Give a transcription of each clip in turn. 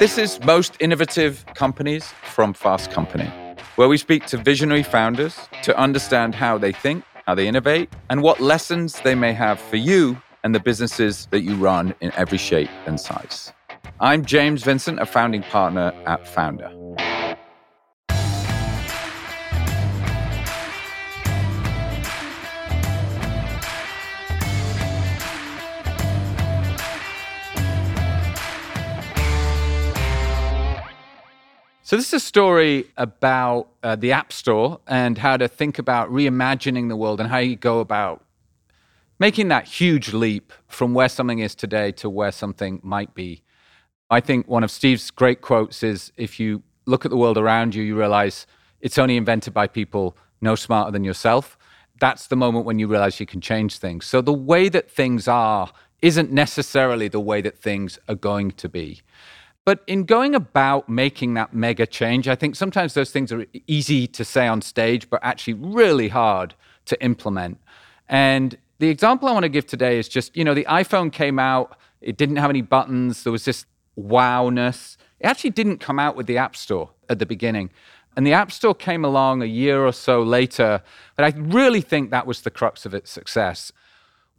This is Most Innovative Companies from Fast Company, where we speak to visionary founders to understand how they think, how they innovate, and what lessons they may have for you and the businesses that you run in every shape and size. I'm James Vincent, a founding partner at Foundr. So, this is a story about uh, the App Store and how to think about reimagining the world and how you go about making that huge leap from where something is today to where something might be. I think one of Steve's great quotes is if you look at the world around you, you realize it's only invented by people no smarter than yourself. That's the moment when you realize you can change things. So, the way that things are isn't necessarily the way that things are going to be. But in going about making that mega change, I think sometimes those things are easy to say on stage, but actually really hard to implement. And the example I want to give today is just, you know, the iPhone came out, it didn't have any buttons, there was this wowness. It actually didn't come out with the App Store at the beginning. And the App Store came along a year or so later, but I really think that was the crux of its success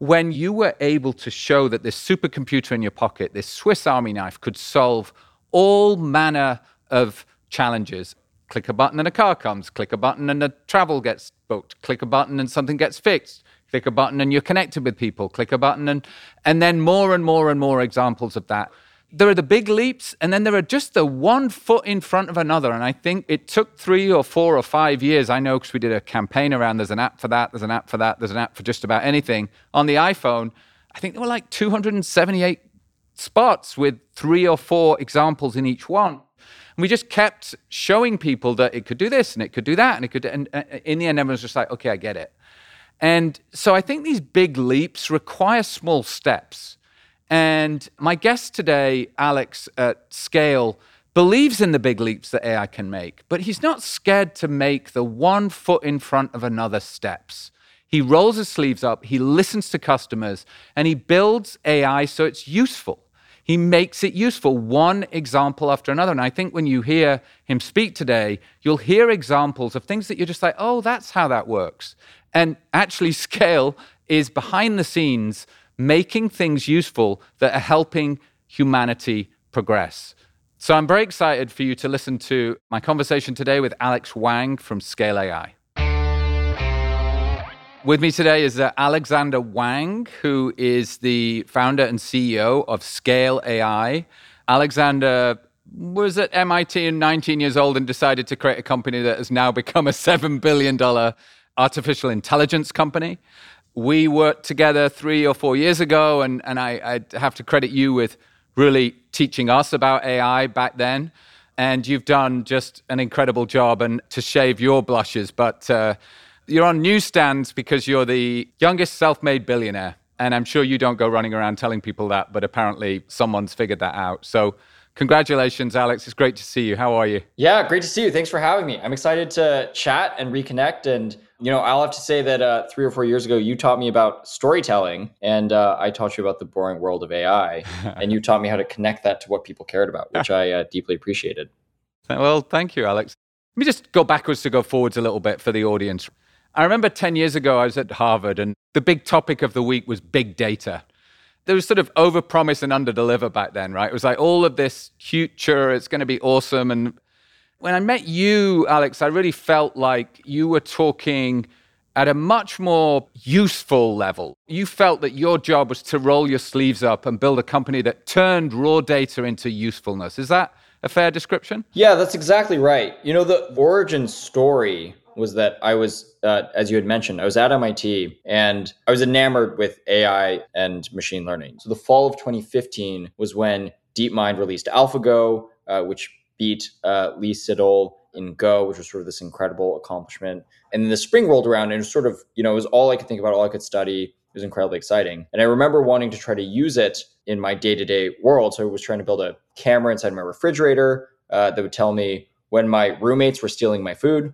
when you were able to show that this supercomputer in your pocket, this Swiss Army knife, could solve all manner of challenges. Click a button and a car comes, click a button and a travel gets booked, click a button and something gets fixed, click a button and you're connected with people, click a button and and then more and more and more examples of that there are the big leaps, and then there are just the one foot in front of another. And I think it took three or four or five years. I know because we did a campaign around there's an app for that, there's an app for that, there's an app for just about anything. On the iPhone, I think there were like 278 spots with three or four examples in each one. And we just kept showing people that it could do this and it could do that and it could. And uh, in the end, everyone's just like, okay, I get it. And so I think these big leaps require small steps. And my guest today, Alex at Scale, believes in the big leaps that AI can make, but he's not scared to make the one foot in front of another steps. He rolls his sleeves up, he listens to customers, and he builds AI so it's useful. He makes it useful, one example after another. And I think when you hear him speak today, you'll hear examples of things that you're just like, oh, that's how that works. And actually, scale is behind the scenes making things useful that are helping humanity progress. So I'm very excited for you to listen to my conversation today with Alex Wang from Scale AI. With me today is uh, Alexandr Wang, who is the founder and CEO of Scale AI. Alexandr was at MIT and 19 years old and decided to create a company that has now become a $7 billion artificial intelligence company we worked together three or four years ago, and, and I, I have to credit you with really teaching us about AI back then. And you've done just an incredible job and to shave your blushes. But uh, you're on newsstands because you're the youngest self made billionaire. And I'm sure you don't go running around telling people that, but apparently someone's figured that out. So, congratulations, Alex. It's great to see you. How are you? Yeah, great to see you. Thanks for having me. I'm excited to chat and reconnect and you know, I'll have to say that uh, three or four years ago, you taught me about storytelling, and uh, I taught you about the boring world of AI, and you taught me how to connect that to what people cared about, which I uh, deeply appreciated. Well, thank you, Alex. Let me just go backwards to go forwards a little bit for the audience. I remember 10 years ago, I was at Harvard, and the big topic of the week was big data. There was sort of overpromise and underdeliver back then, right? It was like all of this future, it's going to be awesome. And when I met you, Alex, I really felt like you were talking at a much more useful level. You felt that your job was to roll your sleeves up and build a company that turned raw data into usefulness. Is that a fair description? Yeah, that's exactly right. You know, the origin story was that I was, uh, as you had mentioned, I was at MIT and I was enamored with AI and machine learning. So the fall of 2015 was when DeepMind released AlphaGo, uh, which beat uh, Lee Sedol in Go, which was sort of this incredible accomplishment. And then the spring rolled around and it was sort of, you know, it was all I could think about, all I could study. It was incredibly exciting. And I remember wanting to try to use it in my day to day world. So I was trying to build a camera inside my refrigerator uh, that would tell me when my roommates were stealing my food.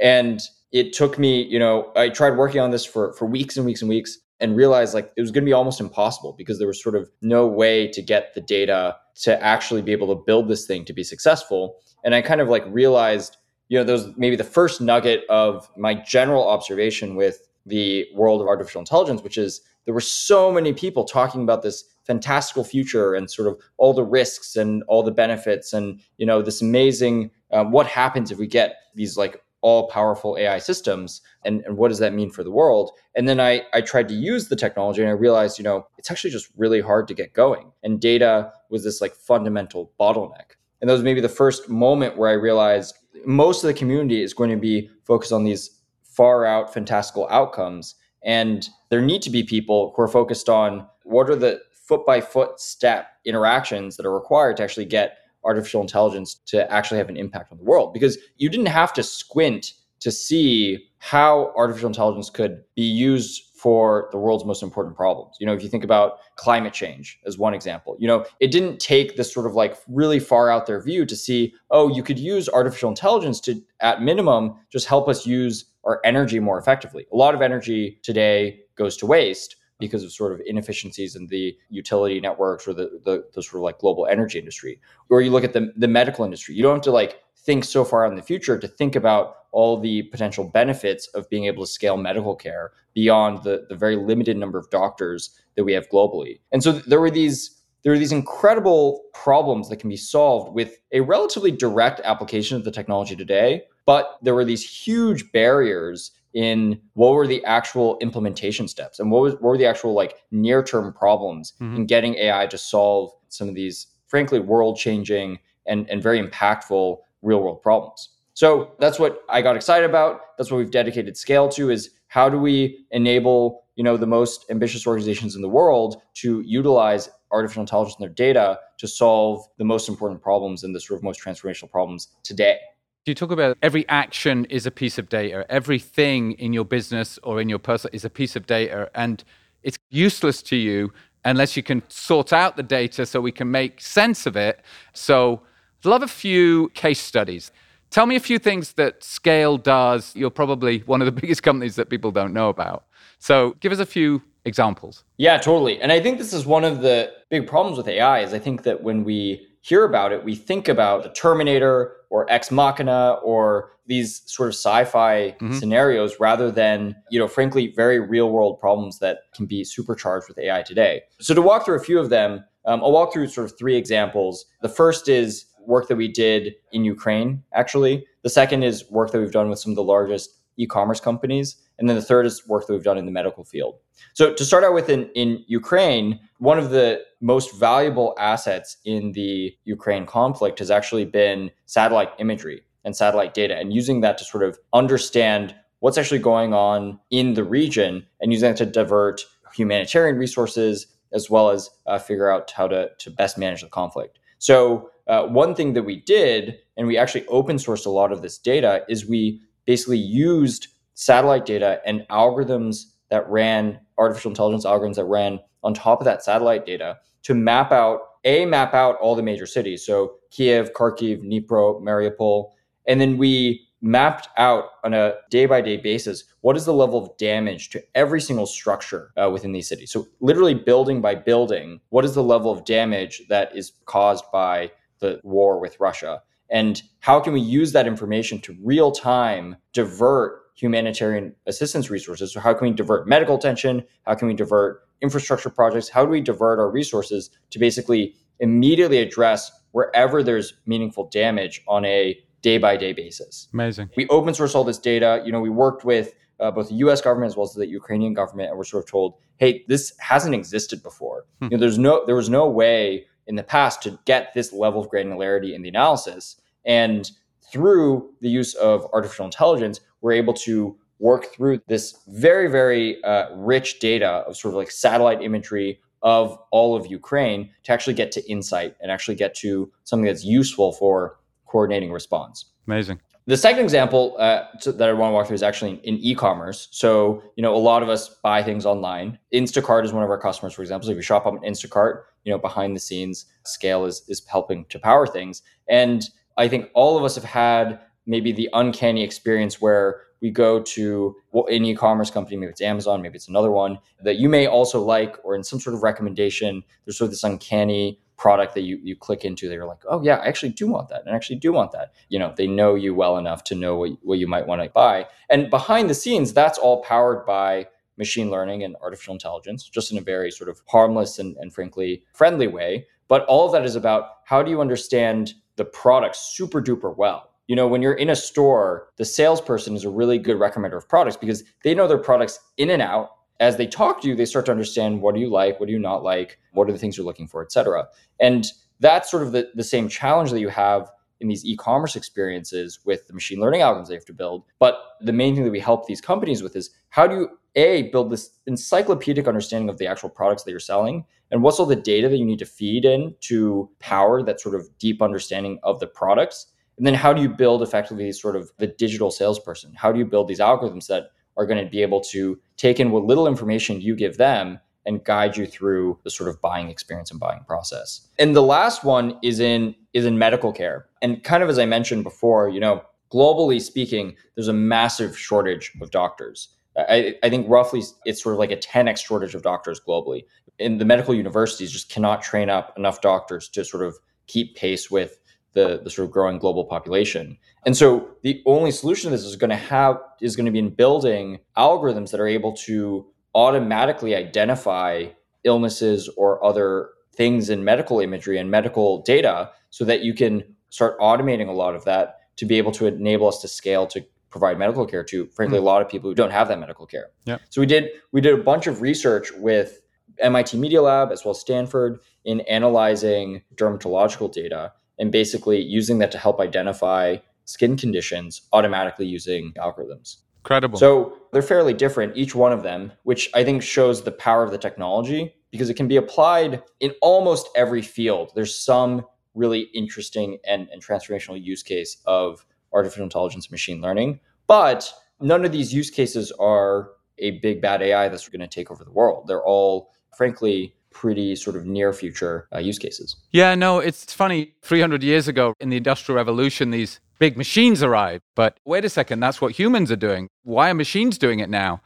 And it took me, you know, I tried working on this for for weeks and weeks and weeks and realized like it was going to be almost impossible because there was sort of no way to get the data to actually be able to build this thing to be successful. And I kind of like realized, you know, those maybe the first nugget of my general observation with the world of artificial intelligence, which is there were so many people talking about this fantastical future and sort of all the risks and all the benefits and you know this amazing uh, what happens if we get these like all powerful AI systems and, and what does that mean for the world? And then I, I tried to use the technology and I realized, you know, it's actually just really hard to get going. And data was this like fundamental bottleneck. And that was maybe the first moment where I realized most of the community is going to be focused on these far out fantastical outcomes. And there need to be people who are focused on what are the foot by foot step interactions that are required to actually get artificial intelligence to actually have an impact on the world because you didn't have to squint to see how artificial intelligence could be used for the world's most important problems. You know, if you think about climate change as one example, you know, it didn't take this sort of like really far out there view to see, oh, you could use artificial intelligence to, at minimum, just help us use our energy more effectively. A lot of energy today goes to waste because of sort of inefficiencies in the utility networks or the, the, the sort of like global energy industry. Or you look at the, the medical industry, you don't have to like think so far in the future to think about all the potential benefits of being able to scale medical care beyond the, the very limited number of doctors that we have globally. And so there were these there are these incredible problems that can be solved with a relatively direct application of the technology today, but there were these huge barriers in what were the actual implementation steps and what, was, what were the actual like near term problems mm-hmm. in getting AI to solve some of these, frankly, world changing and, and very impactful real world problems. So that's what I got excited about. That's what we've dedicated scale to is how do we enable, you know, the most ambitious organizations in the world to utilize artificial intelligence and their data to solve the most important problems and the sort of most transformational problems today. You talk about every action is a piece of data. Everything in your business or in your person is a piece of data. And it's useless to you unless you can sort out the data so we can make sense of it. So, I'd love a few case studies. Tell me a few things that Scale does. You're probably one of the biggest companies that people don't know about. So, give us a few examples. Yeah, totally. And I think this is one of the big problems with AI is I think that when we hear about it, we think about the Terminator or Ex Machina or these sort of sci-fi mm-hmm. scenarios rather than, you know, frankly, very real world problems that can be supercharged with AI today. So to walk through a few of them, um, I'll walk through sort of three examples. The first is work that we did in Ukraine, actually. The second is work that we've done with some of the largest e-commerce companies. And then the third is work that we've done in the medical field. So to start out with in, in Ukraine, one of the most valuable assets in the Ukraine conflict has actually been satellite imagery and satellite data and using that to sort of understand what's actually going on in the region and using that to divert humanitarian resources as well as uh, figure out how to, to best manage the conflict. So uh, one thing that we did, and we actually open sourced a lot of this data, is we basically used satellite data and algorithms that ran artificial intelligence algorithms that ran on top of that satellite data to map out a map out all the major cities. So kiev kharkiv dnipro mariupol. And then we mapped out on a day by day basis what is the level of damage to every single structure uh, within these cities? So literally building by building what is the level of damage that is caused by the war with russia? And how can we use that information to real time divert humanitarian assistance resources? So, how can we divert medical attention? How can we divert infrastructure projects? How do we divert our resources to basically immediately address wherever there's meaningful damage on a day by day basis? Amazing. We open source all this data. You know, we worked with uh, both the U.S. government as well as the Ukrainian government, and we're sort of told, "Hey, this hasn't existed before. Hmm. You know, there's no, there was no way in the past to get this level of granularity in the analysis. And through the use of artificial intelligence, we're able to work through this very, very uh, rich data of sort of like satellite imagery of all of Ukraine to actually get to insight and actually get to something that's useful for coordinating response. Amazing. The second example uh, that I want to walk through is actually in, e-commerce. So, you know, a lot of us buy things online. Instacart is one of our customers, for example. So if you shop on Instacart, you know, behind the scenes, Scale is is helping to power things. And I think all of us have had maybe the uncanny experience where we go to an e-commerce company, maybe it's Amazon, maybe it's another one that you may also like, or in some sort of recommendation, there's sort of this uncanny product that you you click into that you're like, oh yeah, I actually do want that, and I actually do want that. You know, they know you well enough to know what, what you might want to buy. And behind the scenes, that's all powered by machine learning and artificial intelligence, just in a very sort of harmless and, and frankly friendly way. But all of that is about how do you understand the product super duper well? You know, when you're in a store, the salesperson is a really good recommender of products because they know their products in and out as they talk to you, they start to understand what do you like, what do you not like, what are the things you're looking for, et cetera. And that's sort of the, the same challenge that you have in these e-commerce experiences with the machine learning algorithms they have to build. But the main thing that we help these companies with is how do you a build this encyclopedic understanding of the actual products that you're selling and what's all the data that you need to feed in to power that sort of deep understanding of the products and then how do you build effectively sort of the digital salesperson how do you build these algorithms that are going to be able to take in what little information you give them and guide you through the sort of buying experience and buying process. And the last one is in is in medical care. And kind of as I mentioned before, you know, globally speaking, there's a massive shortage of doctors. I, I think roughly it's sort of like a 10x shortage of doctors globally. And the medical universities just cannot train up enough doctors to sort of keep pace with the, the sort of growing global population. And so the only solution to this is going to have is going to be in building algorithms that are able to automatically identify illnesses or other things in medical imagery and medical data so that you can start automating a lot of that to be able to enable us to scale to provide medical care to frankly mm. a lot of people who don't have that medical care. Yeah. So we did we did a bunch of research with MIT Media Lab as well as Stanford in analyzing dermatological data and basically using that to help identify skin conditions automatically using algorithms. Incredible. So they're fairly different, each one of them, which I think shows the power of the technology because it can be applied in almost every field. There's some really interesting and, and transformational use case of artificial intelligence and machine learning, but none of these use cases are a big bad AI that's going to take over the world. They're all, frankly, pretty sort of near future uh, use cases. Yeah, no, it's funny. 300 years ago in the Industrial Revolution, these big machines arrived. But wait a second, that's what humans are doing. Why are machines doing it now?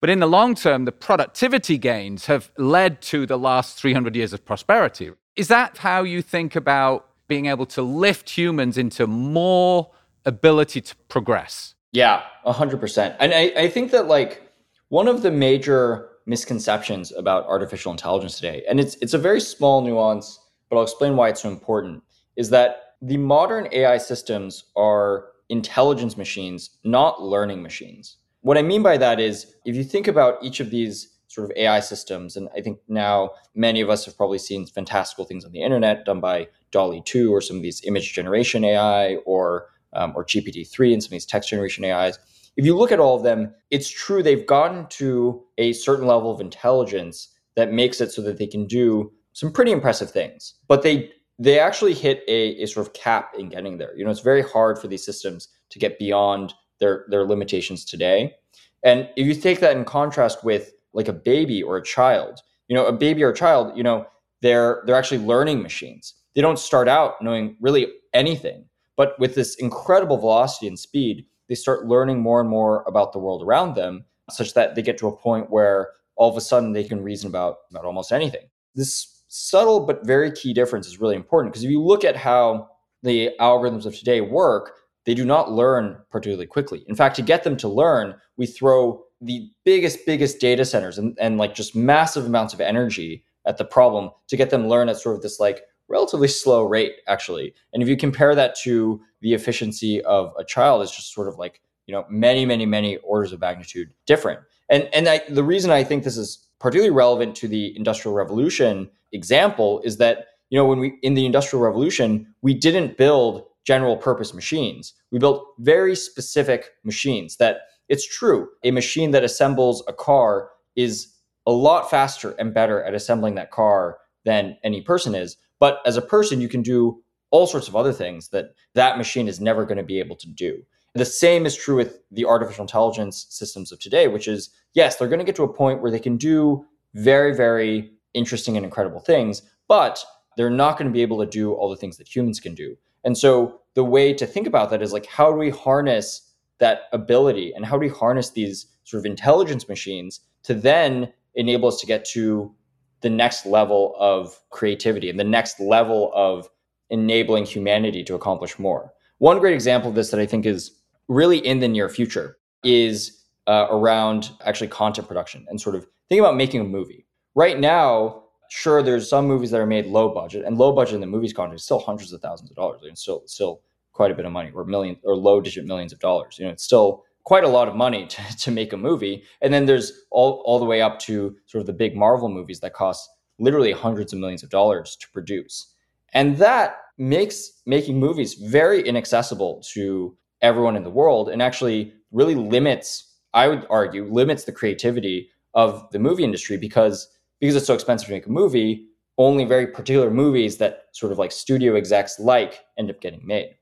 But in the long term, the productivity gains have led to the last 300 years of prosperity. Is that how you think about being able to lift humans into more ability to progress? Yeah, 100%. And I, I think that, like, one of the major misconceptions about artificial intelligence today, and it's it's a very small nuance, but I'll explain why it's so important, is that the modern AI systems are intelligence machines, not learning machines. What I mean by that is if you think about each of these sort of AI systems, and I think now many of us have probably seen fantastical things on the internet done by DALL-E 2 or some of these image generation AI or um, or GPT-3 and some of these text generation AIs if you look at all of them, it's true they've gotten to a certain level of intelligence that makes it so that they can do some pretty impressive things. But they they actually hit a, a sort of cap in getting there. You know, it's very hard for these systems to get beyond their their limitations today. And if you take that in contrast with like a baby or a child, you know, a baby or a child, you know, they're they're actually learning machines. They don't start out knowing really anything, but with this incredible velocity and speed, they start learning more and more about the world around them, such that they get to a point where all of a sudden they can reason about, about almost anything. This subtle but very key difference is really important because if you look at how the algorithms of today work, they do not learn particularly quickly. In fact, to get them to learn, we throw the biggest, biggest data centers and, and like just massive amounts of energy at the problem to get them learn at sort of this like relatively slow rate actually. And if you compare that to the efficiency of a child it's just sort of like you know many many many orders of magnitude different. And and I, the reason i think this is particularly relevant to the industrial revolution example is that you know when we in the industrial revolution we didn't build general purpose machines. We built very specific machines that it's true a machine that assembles a car is a lot faster and better at assembling that car than any person is but as a person, you can do all sorts of other things that that machine is never going to be able to do. The same is true with the artificial intelligence systems of today, which is yes, they're going to get to a point where they can do very, very interesting and incredible things, but they're not going to be able to do all the things that humans can do. And so the way to think about that is like, how do we harness that ability and how do we harness these sort of intelligence machines to then enable us to get to the next level of creativity and the next level of enabling humanity to accomplish more. One great example of this that I think is really in the near future is uh, around actually content production and sort of think about making a movie. Right now, sure, there's some movies that are made low budget, and low budget in the movies content is still hundreds of thousands of dollars. It's still still quite a bit of money, or million or low digit millions of dollars. You know, it's still quite a lot of money to, to make a movie. And then there's all, all the way up to sort of the big Marvel movies that cost literally hundreds of millions of dollars to produce. And that makes making movies very inaccessible to everyone in the world and actually really limits, I would argue, limits the creativity of the movie industry because because it's so expensive to make a movie, only very particular movies that sort of like studio execs like end up getting made.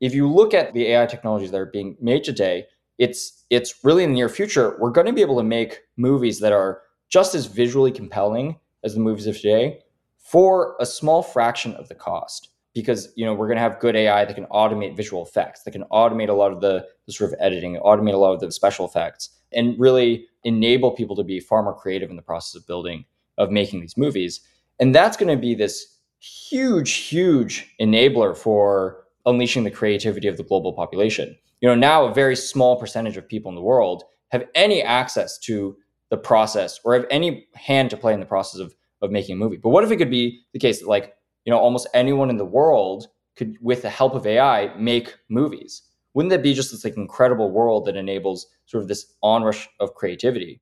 If you look at the AI technologies that are being made today, it's it's really in the near future we're going to be able to make movies that are just as visually compelling as the movies of today for a small fraction of the cost. Because you know we're going to have good ai that can automate visual effects that can automate a lot of the, the sort of editing automate a lot of the special effects and really enable people to be far more creative in the process of building of making these movies. And that's going to be this huge huge enabler for unleashing the creativity of the global population you know now a very small percentage of people in the world have any access to the process or have any hand to play in the process of of making a movie. But what if it could be the case that like you know almost anyone in the world could with the help of ai make movies? Wouldn't that be just this like incredible world that enables sort of this onrush of creativity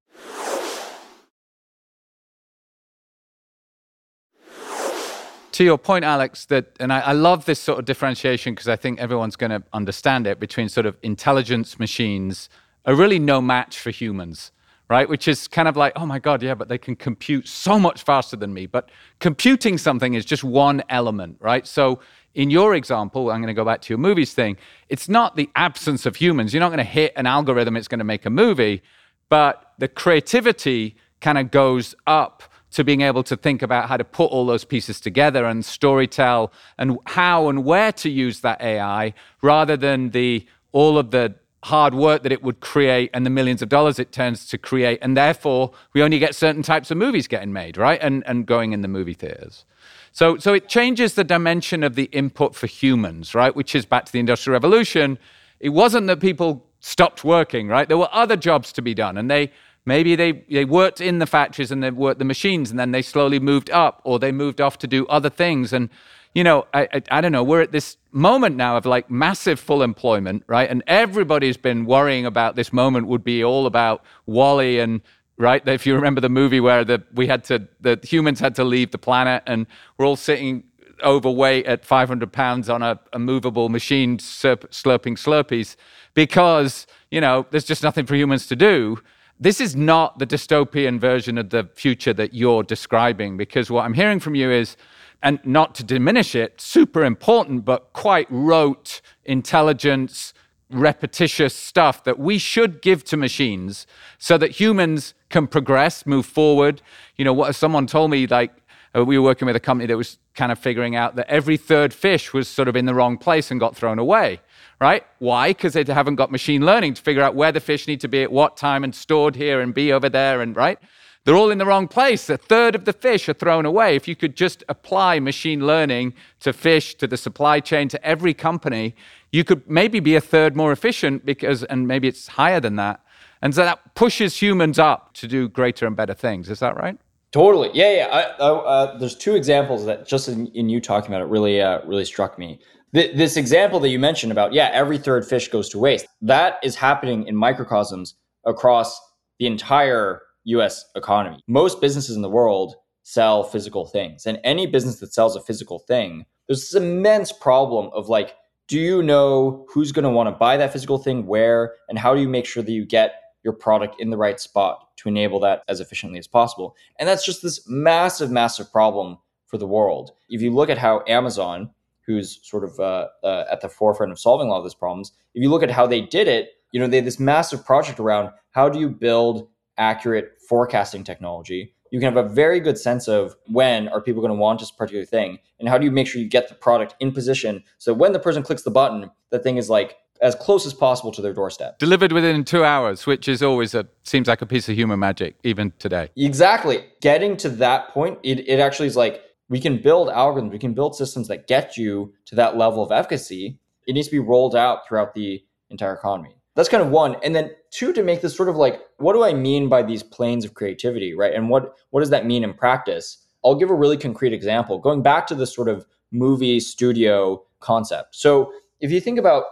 to your point, Alex, that, and I, I love this sort of differentiation because I think everyone's going to understand it between sort of intelligence machines are really no match for humans, right? Which is kind of like, oh my God, yeah, but they can compute so much faster than me. But computing something is just one element, right? So in your example, I'm going to go back to your movies thing. It's not the absence of humans. You're not going to hit an algorithm, it's going to make a movie, but the creativity kind of goes up to being able to think about how to put all those pieces together and storytell and how and where to use that AI rather than the all of the hard work that it would create and the millions of dollars it tends to create. And therefore we only get certain types of movies getting made right? And and going in the movie theaters. So so it changes the dimension of the input for humans right? Which is back to the industrial revolution. It wasn't that people stopped working right? There were other jobs to be done and they Maybe they, they worked in the factories and they worked the machines and then they slowly moved up or they moved off to do other things. And, you know, I, I, I don't know, we're at this moment now of like massive full employment, right? And everybody's been worrying about this moment would be all about WALL-E and right? If you remember the movie where the we had to the humans had to leave the planet and we're all sitting overweight at 500 pounds on a, a movable machine slurp, slurping Slurpees because you know there's just nothing for humans to do. This is not the dystopian version of the future that you're describing, because what I'm hearing from you is, and not to diminish it, super important, but quite rote intelligence, repetitious stuff that we should give to machines so that humans can progress, move forward. You know, what someone told me, like, uh, we were working with a company that was kind of figuring out that every third fish was sort of in the wrong place and got thrown away right? Why? Because they haven't got machine learning to figure out where the fish need to be at what time and stored here and be over there and right? They're all in the wrong place. A third of the fish are thrown away. If you could just apply machine learning to fish, to the supply chain, to every company, you could maybe be a third more efficient because, and maybe it's higher than that. And so that pushes humans up to do greater and better things. Is that right? Totally. Yeah, yeah. I, I, uh, there's two examples that just in, in you talking about it really, uh, really struck me this example that you mentioned about, yeah, every third fish goes to waste. That is happening in microcosms across the entire US economy. Most businesses in the world sell physical things. And any business that sells a physical thing, there's this immense problem of like, do you know who's going to want to buy that physical thing, where, and how do you make sure that you get your product in the right spot to enable that as efficiently as possible? And that's just this massive, massive problem for the world. If you look at how Amazon, who's sort of uh, uh, at the forefront of solving a lot of these problems. If you look at how they did it, you know, they had this massive project around how do you build accurate forecasting technology. You can have a very good sense of when are people going to want this particular thing, and how do you make sure you get the product in position so when the person clicks the button, the thing is like as close as possible to their doorstep. Delivered within two hours, which is always a seems like a piece of human magic, even today. Exactly. Getting to that point, it, it actually is like we can build algorithms, we can build systems that get you to that level of efficacy. It needs to be rolled out throughout the entire economy. That's kind of one. And then two, to make this sort of like, what do I mean by these planes of creativity, right? And what what does that mean in practice? I'll give a really concrete example, going back to this sort of movie studio concept. So if you think about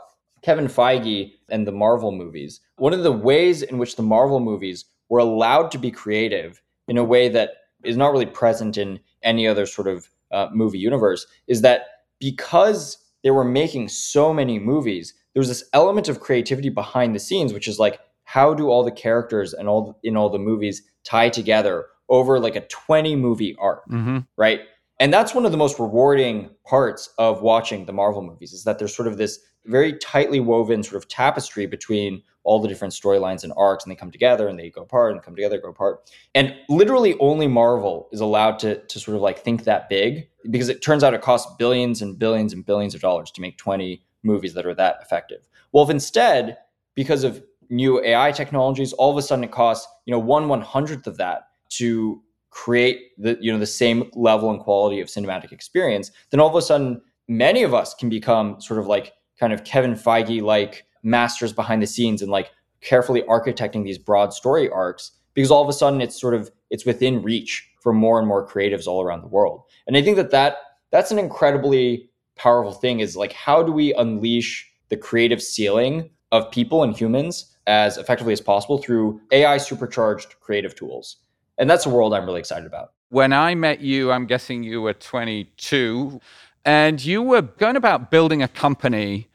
Kevin Feige and the Marvel movies, one of the ways in which the Marvel movies were allowed to be creative in a way that is not really present in any other sort of uh, movie universe is that because they were making so many movies, there was this element of creativity behind the scenes, which is like, how do all the characters and all in all the movies tie together over like a 20 movie arc, mm-hmm. right? And that's one of the most rewarding parts of watching the Marvel movies is that there's sort of this very tightly woven sort of tapestry between all the different storylines and arcs, and they come together and they go apart and come together, go apart. And literally only Marvel is allowed to, to sort of like think that big because it turns out it costs billions and billions and billions of dollars to make 20 movies that are that effective. Well, if instead, because of new AI technologies, all of a sudden it costs, you know, one one hundredth of that to create the, you know, the same level and quality of cinematic experience, then all of a sudden many of us can become sort of like kind of Kevin Feige like masters behind the scenes and like carefully architecting these broad story arcs because all of a sudden it's sort of it's within reach for more and more creatives all around the world. And I think that that that's an incredibly powerful thing is like how do we unleash the creative ceiling of people and humans as effectively as possible through AI supercharged creative tools. And that's a world I'm really excited about. When I met you, I'm guessing you were 22 and you were going about building a company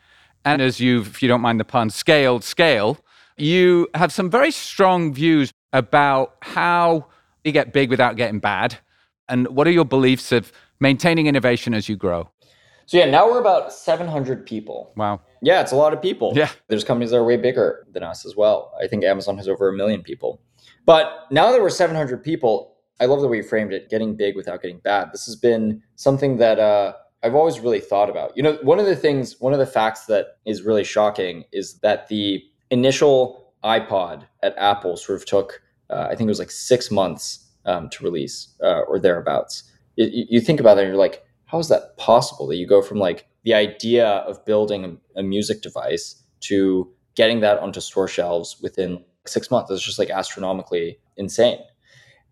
and as you've, if you don't mind the pun, scaled scale, you have some very strong views about how you get big without getting bad. And what are your beliefs of maintaining innovation as you grow? So yeah, now we're about 700 people. Wow. Yeah, it's a lot of people. Yeah. There's companies that are way bigger than us as well. I think Amazon has over a million people. But now that we're 700 people, I love the way you framed it, getting big without getting bad. This has been something that uh, I've always really thought about. You know, one of the things, one of the facts that is really shocking is that the initial iPod at Apple sort of took, uh, I think it was like six months um, to release uh, or thereabouts. It, you think about that and you're like, how is that possible that you go from like the idea of building a, a music device to getting that onto store shelves within six months? It's just like astronomically insane.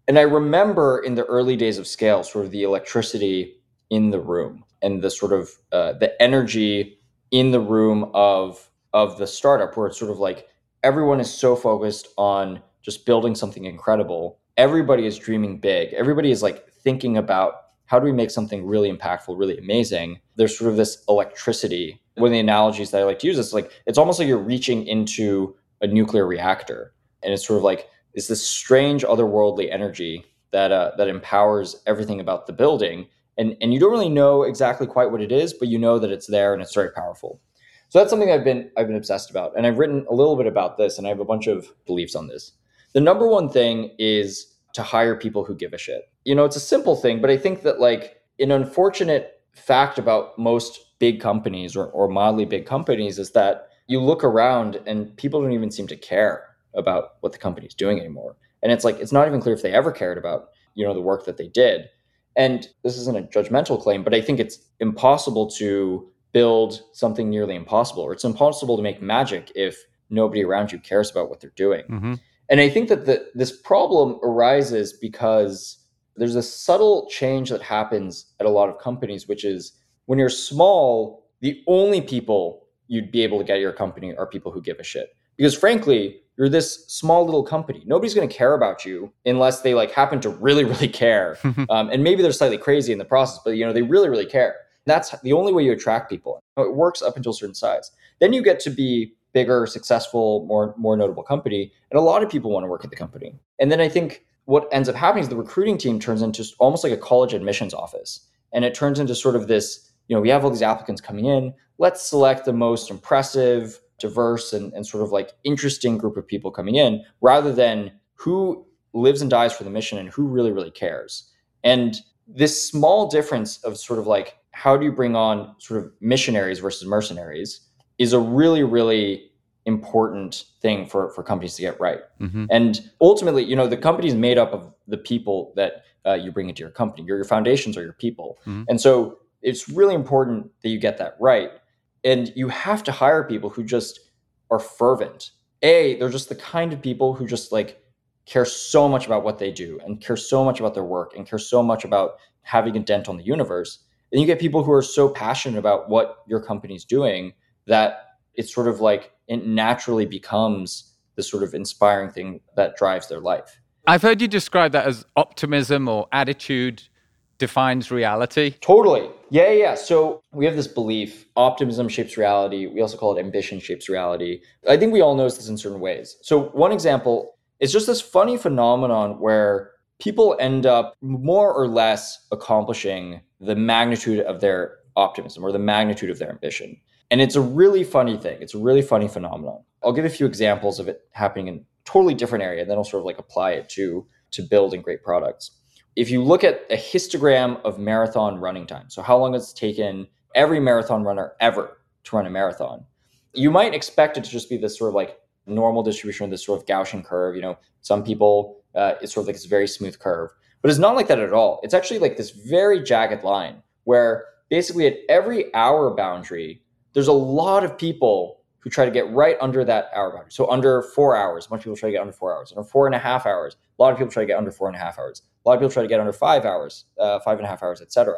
And I remember in the early days of scale, sort of the electricity in the room and the sort of uh, the energy in the room of of the startup where it's sort of like everyone is so focused on just building something incredible everybody is dreaming big everybody is like thinking about how do we make something really impactful really amazing there's sort of this electricity one of the analogies that i like to use is like it's almost like you're reaching into a nuclear reactor and it's sort of like it's this strange otherworldly energy that uh, that empowers everything about the building and and you don't really know exactly quite what it is, but you know that it's there and it's very powerful. So that's something I've been I've been obsessed about, and I've written a little bit about this, and I have a bunch of beliefs on this. The number one thing is to hire people who give a shit. You know, it's a simple thing, but I think that like an unfortunate fact about most big companies or, or mildly big companies is that you look around and people don't even seem to care about what the company's doing anymore. And it's like it's not even clear if they ever cared about, you know, the work that they did. And this isn't a judgmental claim, but I think it's impossible to build something nearly impossible, or it's impossible to make magic if nobody around you cares about what they're doing. Mm-hmm. And I think that the, this problem arises because there's a subtle change that happens at a lot of companies, which is when you're small, the only people you'd be able to get your company are people who give a shit. Because frankly, you're this small little company. Nobody's going to care about you unless they like happen to really, really care. um, and maybe they're slightly crazy in the process, but you know they really, really care. That's the only way you attract people. It works up until a certain size. Then you get to be bigger, successful, more more notable company, and a lot of people want to work at the company. And then I think what ends up happening is the recruiting team turns into almost like a college admissions office, and it turns into sort of this. You know, we have all these applicants coming in. Let's select the most impressive, diverse and, and sort of like interesting group of people coming in rather than who lives and dies for the mission and who really really cares and this small difference of sort of like how do you bring on sort of missionaries versus mercenaries is a really, really important thing for, for companies to get right. Mm-hmm. And ultimately, you know, the company is made up of the people that uh, you bring into your company. Your, your foundations are your people. Mhm. And so it's really important that you get that right. And you have to hire people who just are fervent. A, they're just the kind of people who just like care so much about what they do and care so much about their work and care so much about having a dent on the universe. And you get people who are so passionate about what your company's doing that it's sort of like it naturally becomes the sort of inspiring thing that drives their life. I've heard you describe that as optimism or attitude defines reality. Totally. Yeah, yeah. So we have this belief optimism shapes reality. We also call it ambition shapes reality. I think we all notice this in certain ways. So, one example is just this funny phenomenon where people end up more or less accomplishing the magnitude of their optimism or the magnitude of their ambition. And it's a really funny thing. It's a really funny phenomenon. I'll give a few examples of it happening in totally different area, and then I'll sort of like apply it to to building great products. If you look at a histogram of marathon running time, so how long it's taken every marathon runner ever to run a marathon, you might expect it to just be this sort of like normal distribution of this sort of Gaussian curve. You know, some people uh, it's sort of like this very smooth curve, but it's not like that at all. It's actually like this very jagged line where basically at every hour boundary, there's a lot of people who try to get right under that hour boundary. So under four hours, a bunch of people try to get under four hours. Under four and a half hours, a lot of people try to get under four and a half hours. A lot of people try to get under five hours, uh, five and a half hours, etc.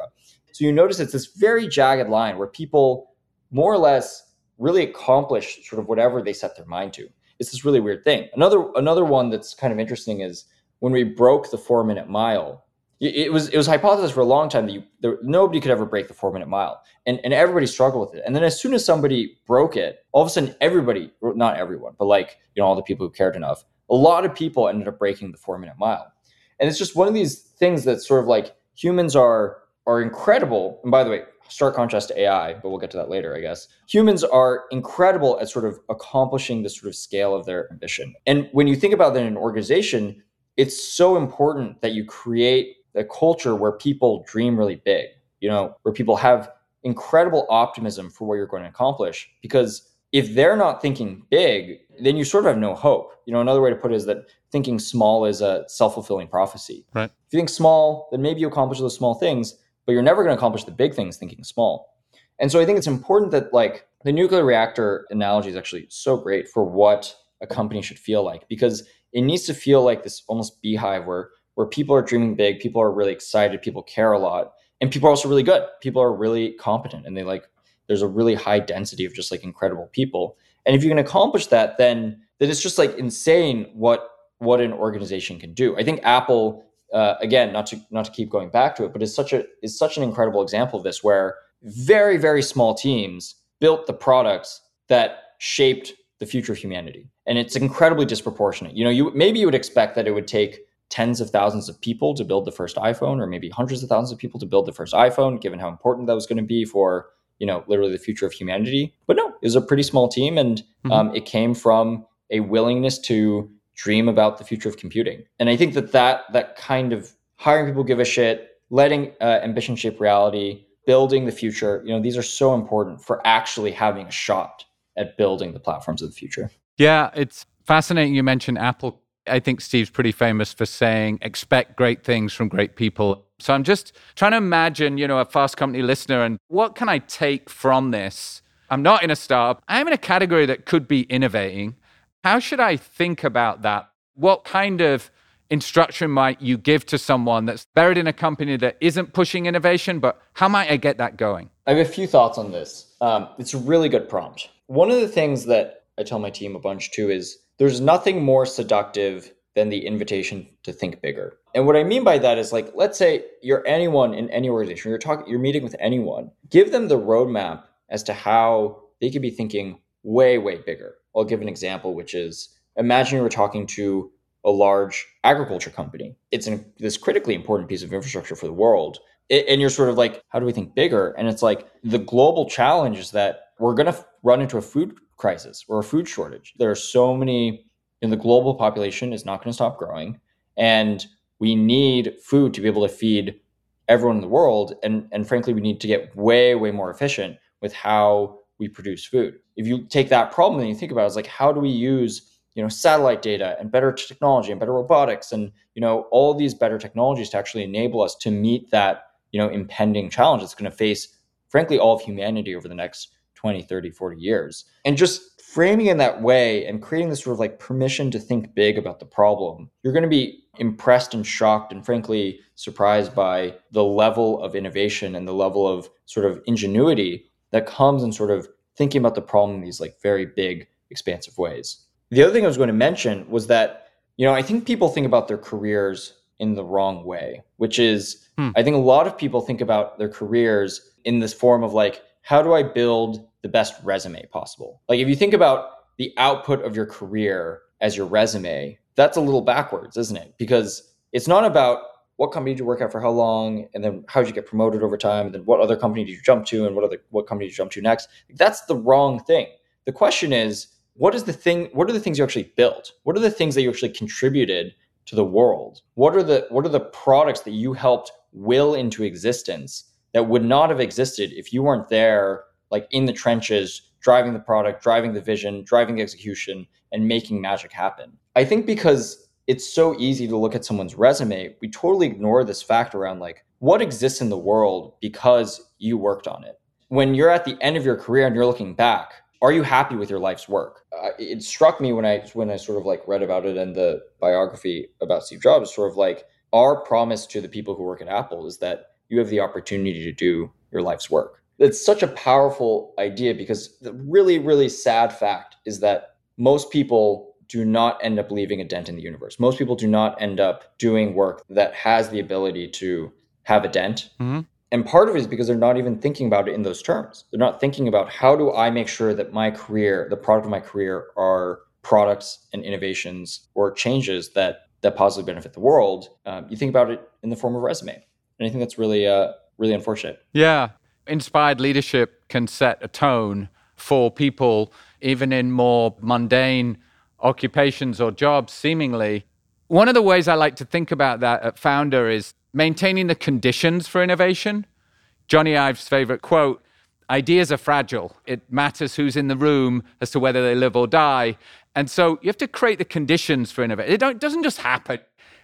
So you notice it's this very jagged line where people more or less really accomplish sort of whatever they set their mind to. It's this really weird thing. Another another one that's kind of interesting is when we broke the four minute mile. It was it was hypothesized for a long time that you, there, nobody could ever break the four minute mile, and and everybody struggled with it. And then as soon as somebody broke it, all of a sudden everybody, not everyone, but like you know all the people who cared enough, a lot of people ended up breaking the four minute mile. And it's just one of these things that sort of like humans are are incredible. And by the way, stark contrast to AI, but we'll get to that later, I guess. Humans are incredible at sort of accomplishing the sort of scale of their ambition. And when you think about that in an organization, it's so important that you create a culture where people dream really big, you know, where people have incredible optimism for what you're going to accomplish. Because if they're not thinking big, then you sort of have no hope. You know, another way to put it is that thinking small is a self fulfilling prophecy. Right. If you think small, then maybe you accomplish those small things, but you're never going to accomplish the big things thinking small. And so I think it's important that like the nuclear reactor analogy is actually so great for what a company should feel like because it needs to feel like this almost beehive where where people are dreaming big, people are really excited, people care a lot, and people are also really good. People are really competent and they like there's a really high density of just like incredible people. And if you can accomplish that, then then it's just like insane what what an organization can do. I think Apple, uh, again, not to not to keep going back to it, but is such a is such an incredible example of this, where very very small teams built the products that shaped the future of humanity, and it's incredibly disproportionate. You know, you maybe you would expect that it would take tens of thousands of people to build the first iPhone, or maybe hundreds of thousands of people to build the first iPhone, given how important that was going to be for you know literally the future of humanity. But no, it was a pretty small team, and Mhm. um, it came from a willingness to dream about the future of computing. And I think that that that kind of hiring people give a shit, letting uh, ambition shape reality, building the future, you know, these are so important for actually having a shot at building the platforms of the future. Yeah, it's fascinating you mentioned Apple. I think Steve's pretty famous for saying, expect great things from great people. So I'm just trying to imagine, you know, a fast company listener and what can I take from this? I'm not in a startup. I'm in a category that could be innovating. How should I think about that? What kind of instruction might you give to someone that's buried in a company that isn't pushing innovation, but how might I get that going? I have a few thoughts on this. Um, it's a really good prompt. One of the things that I tell my team a bunch too is there's nothing more seductive than the invitation to think bigger. And what I mean by that is like, let's say you're anyone in any organization, you're talking, you're meeting with anyone, give them the roadmap as to how they could be thinking way, way bigger. I'll give an example, which is imagine you were talking to a large agriculture company. It's an, this critically important piece of infrastructure for the world. I- and you're sort of like, how do we think bigger? And it's like the global challenge is that we're going to run into a food crisis or a food shortage. There are so many, and the global population is not going to stop growing. And we need food to be able to feed everyone in the world. And, and frankly, we need to get way, way more efficient with how we produce food. If you take that problem and you think about it, it's like how do we use you know satellite data and better technology and better robotics and you know all these better technologies to actually enable us to meet that you know impending challenge that's going to face frankly all of humanity over the next 20 30 40 years and just framing in that way and creating this sort of like permission to think big about the problem you're going to be impressed and shocked and frankly surprised by the level of innovation and the level of sort of ingenuity that comes in sort of thinking about the problem in these like very big expansive ways the other thing I was going to mention was that, you know, I think people think about their careers in the wrong way, which is, hmm. I think a lot of people think about their careers in this form of like, how do I build the best resume possible? Like, if you think about the output of your career as your resume, that's a little backwards, isn't it? Because it's not about what company did you work at for how long, and then how did you get promoted over time, and then what other company did you jump to, and what other what company did you jump to next. That's the wrong thing. The question is, what is the thing what are the things you actually built what are the things that you actually contributed to the world what are the what are the products that you helped will into existence that would not have existed if you weren't there like in the trenches driving the product driving the vision driving the execution and making magic happen i think because it's so easy to look at someone's resume we totally ignore this fact around like what exists in the world because you worked on it when you're at the end of your career and you're looking back are you happy with your life's work? Uh, it struck me when I when I sort of like read about it and the biography about Steve Jobs, sort of like our promise to the people who work at Apple is that you have the opportunity to do your life's work. It's such a powerful idea because the really really sad fact is that most people do not end up leaving a dent in the universe. Most people do not end up doing work that has the ability to have a dent. Mm-hmm and part of it is because they're not even thinking about it in those terms. They're not thinking about how do I make sure that my career, the product of my career, are products and innovations or changes that that positively benefit the world. Um, you think about it in the form of resume, and I think that's really uh, really unfortunate. Yeah, inspired leadership can set a tone for people, even in more mundane occupations or jobs, seemingly. One of the ways I like to think about that at Founder is maintaining the conditions for innovation. Jony Ive's favorite quote ideas are fragile. It matters who's in the room as to whether they live or die. And so you have to create the conditions for innovation. It, doesn't just happen.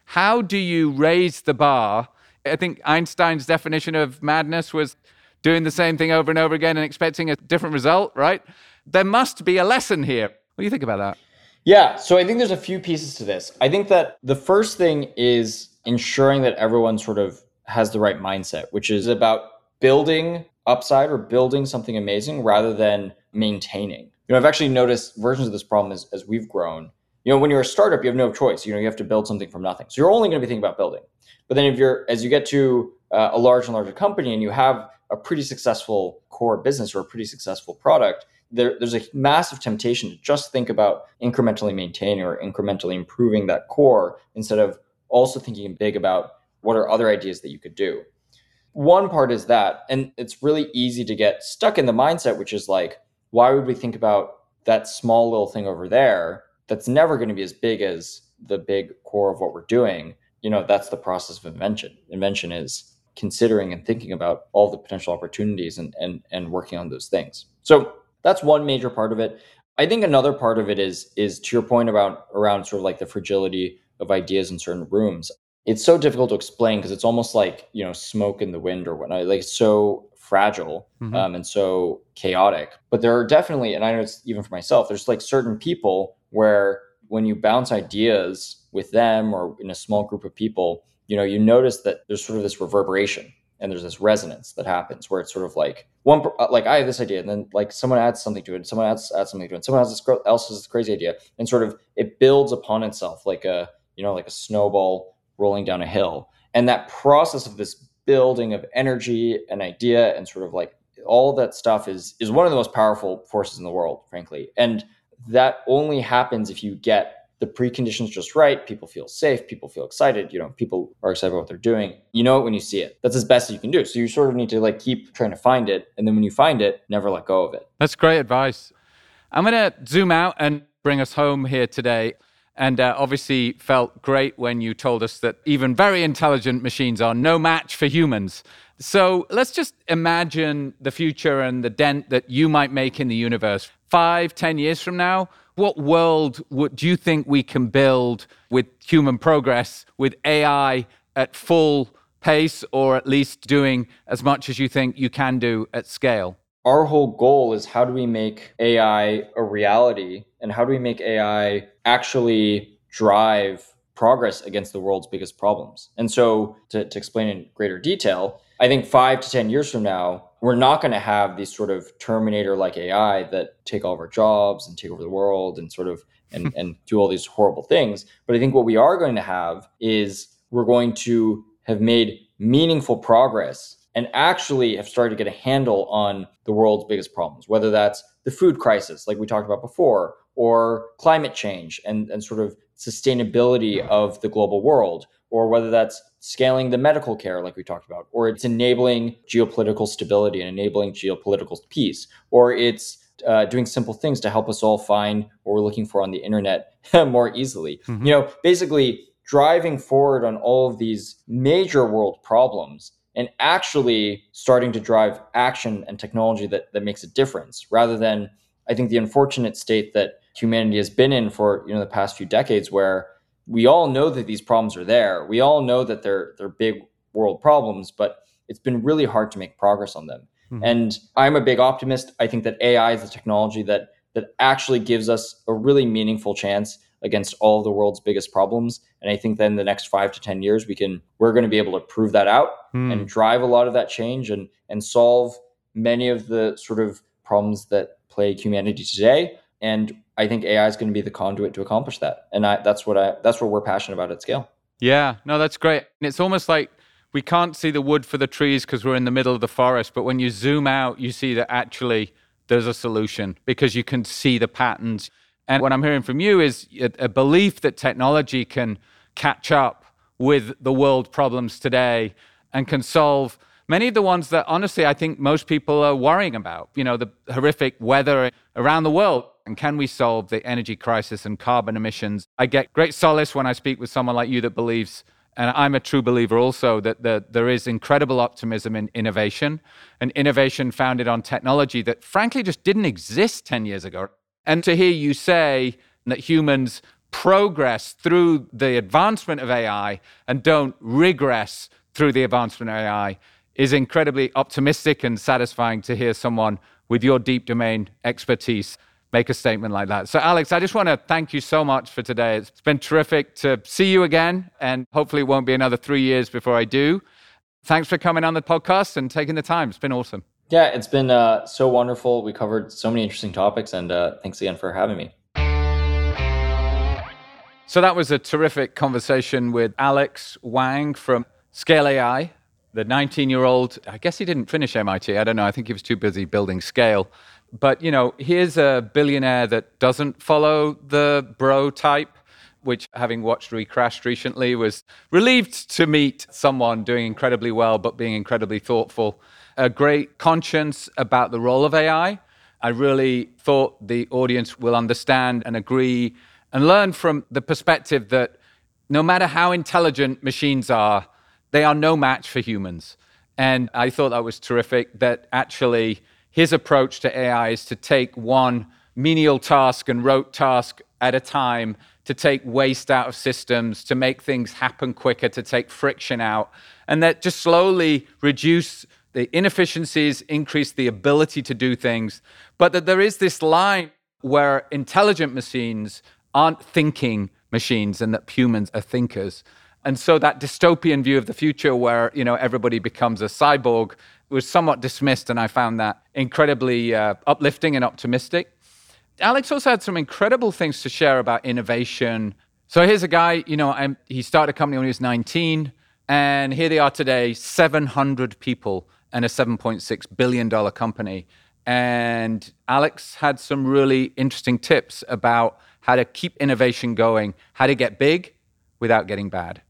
How do you raise the bar? I think Einstein's definition of madness was doing the same thing over and over again and expecting a different result, right? There must be a lesson here. What do you think about that? Yeah, so I think there's a few pieces to this. I think that the first thing is ensuring that everyone sort of has the right mindset, which is about building upside or building something amazing rather than maintaining. You know, I've actually noticed versions of this problem as, as we've grown. You know, when you're a startup, you have no choice. You know, you have to build something from nothing. So you're only going to be thinking about building. But then if you're, as you get to uh, a large and larger company and you have a pretty successful core business or a pretty successful product, there, there's a massive temptation to just think about incrementally maintaining or incrementally improving that core instead of also thinking big about what are other ideas that you could do. One part is that, and it's really easy to get stuck in the mindset, which is like, why would we think about that small little thing over there that's never going to be as big as the big core of what we're doing? You know, that's the process of invention. Invention is considering and thinking about all the potential opportunities and and and working on those things. So that's one major part of it. I think another part of it is is to your point about around sort of like the fragility of ideas in certain rooms. It's so difficult to explain because it's almost like you know smoke in the wind or whatnot. Like it's so fragile mm-hmm. um, and so chaotic. But there are definitely, and I know it's even for myself. There's like certain people where when you bounce ideas with them or in a small group of people, you know, you notice that there's sort of this reverberation and there's this resonance that happens where it's sort of like one uh, like I have this idea and then like someone adds something to it, someone adds adds something to it, someone else has this crazy idea, and sort of it builds upon itself like a you know, like a snowball rolling down a hill. And that process of this building of energy and idea and sort of like all that stuff is is one of the most powerful forces in the world, frankly. And that only happens if you get the preconditions just right. People feel safe. People feel excited. You know, people are excited about what they're doing. You know it when you see it. That's as best as you can do. So you sort of need to like keep trying to find it, and then when you find it, never let go of it. That's great advice. I'm going to zoom out and bring us home here today. And uh, obviously felt great when you told us that even very intelligent machines are no match for humans. So let's just imagine the future and the dent that you might make in the universe. Five, ten years from now, what world would, do you think we can build with human progress, with AI at full pace, or at least doing as much as you think you can do at scale? Our whole goal is how do we make AI a reality and how do we make AI actually drive progress against the world's biggest problems? And so, to, to explain in greater detail, I think five to 10 years from now, we're not going to have these sort of Terminator like AI that take all of our jobs and take over the world and sort of and, and do all these horrible things. But I think what we are going to have is we're going to have made meaningful progress and actually have started to get a handle on the world's biggest problems, whether that's the food crisis, like we talked about before, or climate change and, and sort of sustainability of the global world, or whether that's scaling the medical care, like we talked about, or it's enabling geopolitical stability and enabling geopolitical peace, or it's uh, doing simple things to help us all find what we're looking for on the internet more easily. Mm-hmm. You know, basically driving forward on all of these major world problems and actually starting to drive action and technology that, that makes a difference rather than i think the unfortunate state that humanity has been in for you know the past few decades where we all know that these problems are there. We all know that they're they're big world problems, but it's been really hard to make progress on them. Mm-hmm. And I'm a big optimist. I think that AI is a technology that that actually gives us a really meaningful chance against all of the world's biggest problems. And I think then the next five to ten years, we can we're going to be able to prove that out mm. and drive a lot of that change and and solve many of the sort of problems that plague humanity today. And I think AI is going to be the conduit to accomplish that. And I, that's what I that's what we're passionate about at scale. Yeah, no, that's great. And it's almost like we can't see the wood for the trees because we're in the middle of the forest. But when you zoom out, you see that actually there's a solution because you can see the patterns. And what I'm hearing from you is a, a belief that technology can catch up with the world problems today and can solve many of the ones that honestly I think most people are worrying about. You know, the horrific weather around the world and can we solve the energy crisis and carbon emissions? I get great solace when I speak with someone like you that believes, and I'm a true believer also, that the, there is incredible optimism in innovation, and innovation founded on technology that frankly just didn't exist 10 years ago. And to hear you say that humans progress through the advancement of AI and don't regress through the advancement of AI is incredibly optimistic and satisfying to hear someone with your deep domain expertise make a statement like that. So, Alex, I just want to thank you so much for today. It's been terrific to see you again, and hopefully, it won't be another three years before I do. Thanks for coming on the podcast and taking the time. It's been awesome. Yeah, it's been uh, so wonderful. We covered so many interesting topics, and uh, thanks again for having me. So, that was a terrific conversation with Alex Wang from Scale AI the 19 year old, I guess he didn't finish MIT. I don't know. I think he was too busy building scale but you know, here's a billionaire that doesn't follow the bro type, which having watched WeCrashed recently was relieved to meet someone doing incredibly well but being incredibly thoughtful. A great conscience about the role of AI. I really thought the audience will understand and agree and learn from the perspective that no matter how intelligent machines are, they are no match for humans. And I thought that was terrific that actually his approach to AI is to take one menial task and rote task at a time to take waste out of systems, to make things happen quicker, to take friction out, and that just slowly reduce the inefficiencies, increase the ability to do things. But that there is this line where intelligent machines aren't thinking machines and that humans are thinkers. And so that dystopian view of the future where, you know, everybody becomes a cyborg was somewhat dismissed, and I found that incredibly uh, uplifting and optimistic. Alex also had some incredible things to share about innovation. So here's a guy, you know, I'm, he started a company when he was 19, and here they are today 700 people and a $7.6 billion company. And Alex had some really interesting tips about how to keep innovation going, how to get big without getting bad.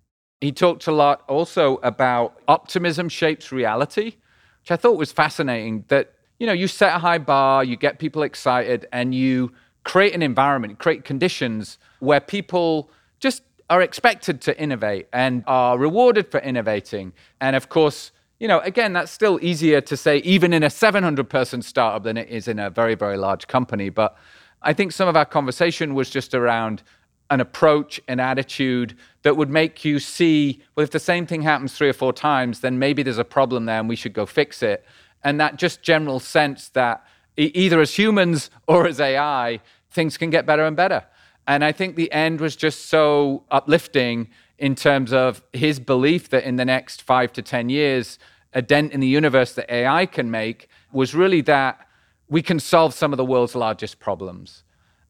He talked a lot also about optimism shapes reality which I thought was fascinating that, you know, you set a high bar, you get people excited, and you create an environment, create conditions where people just are expected to innovate and are rewarded for innovating. And of course, you know, again, that's still easier to say even in a 700 person startup than it is in a very, very large company. But I think some of our conversation was just around an approach, an attitude that would make you see, well, if the same thing happens three or four times, then maybe there's a problem there and we should go fix it. And that just general sense that either as humans or as AI, things can get better and better. And I think the end was just so uplifting in terms of his belief that in the next five to 10 years, a dent in the universe that AI can make was really that we can solve some of the world's largest problems.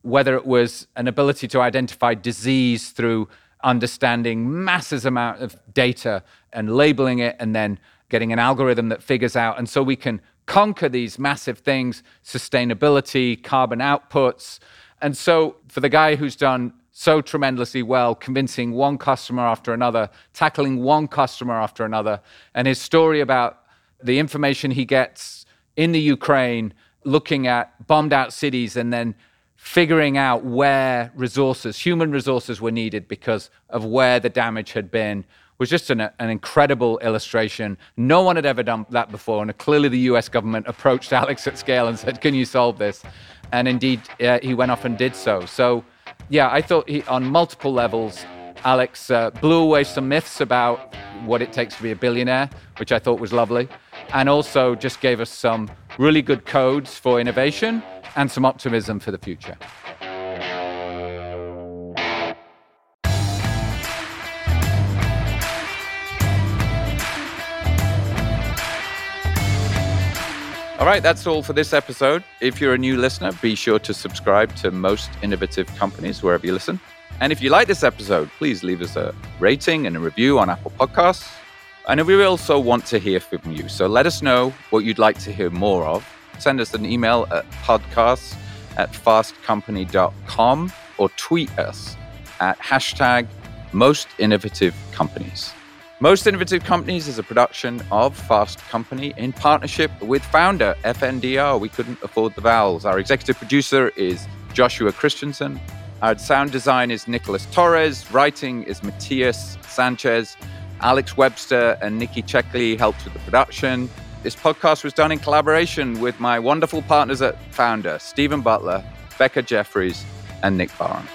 Whether it was an ability to identify disease through understanding masses amount of data and labeling it and then getting an algorithm that figures out and so we can conquer these massive things sustainability carbon outputs and so for the guy who's done so tremendously well, convincing one customer after another, tackling one customer after another. And his story about the information he gets in the Ukraine, looking at bombed out cities, and then figuring out where resources, human resources, were needed because of where the damage had been. Was just an, an incredible illustration. No one had ever done that before. And clearly, the US government approached Alex at scale and said, Can you solve this? And indeed, uh, he went off and did so. So yeah, I thought he, on multiple levels, Alex uh, blew away some myths about what it takes to be a billionaire, which I thought was lovely, and also just gave us some really good codes for innovation and some optimism for the future. All right, that's all for this episode. If you're a new listener, be sure to subscribe to Most Innovative Companies wherever you listen. And if you like this episode, please leave us a rating and a review on Apple Podcasts. And we also want to hear from you. So let us know what you'd like to hear more of. Send us an email at podcasts at fastcompany.com or tweet us at hashtag most innovative companies. Most Innovative Companies is a production of Fast Company in partnership with founder FNDR. We couldn't afford the vowels. Our executive producer is Joshua Christensen. Our sound design is Nicholas Torres. Writing is Matthias Sanchez. Alex Webster and Nikki Checkley helped with the production. This podcast was done in collaboration with my wonderful partners at Founder, Stephen Butler, Becca Jeffries, and Nick Barham.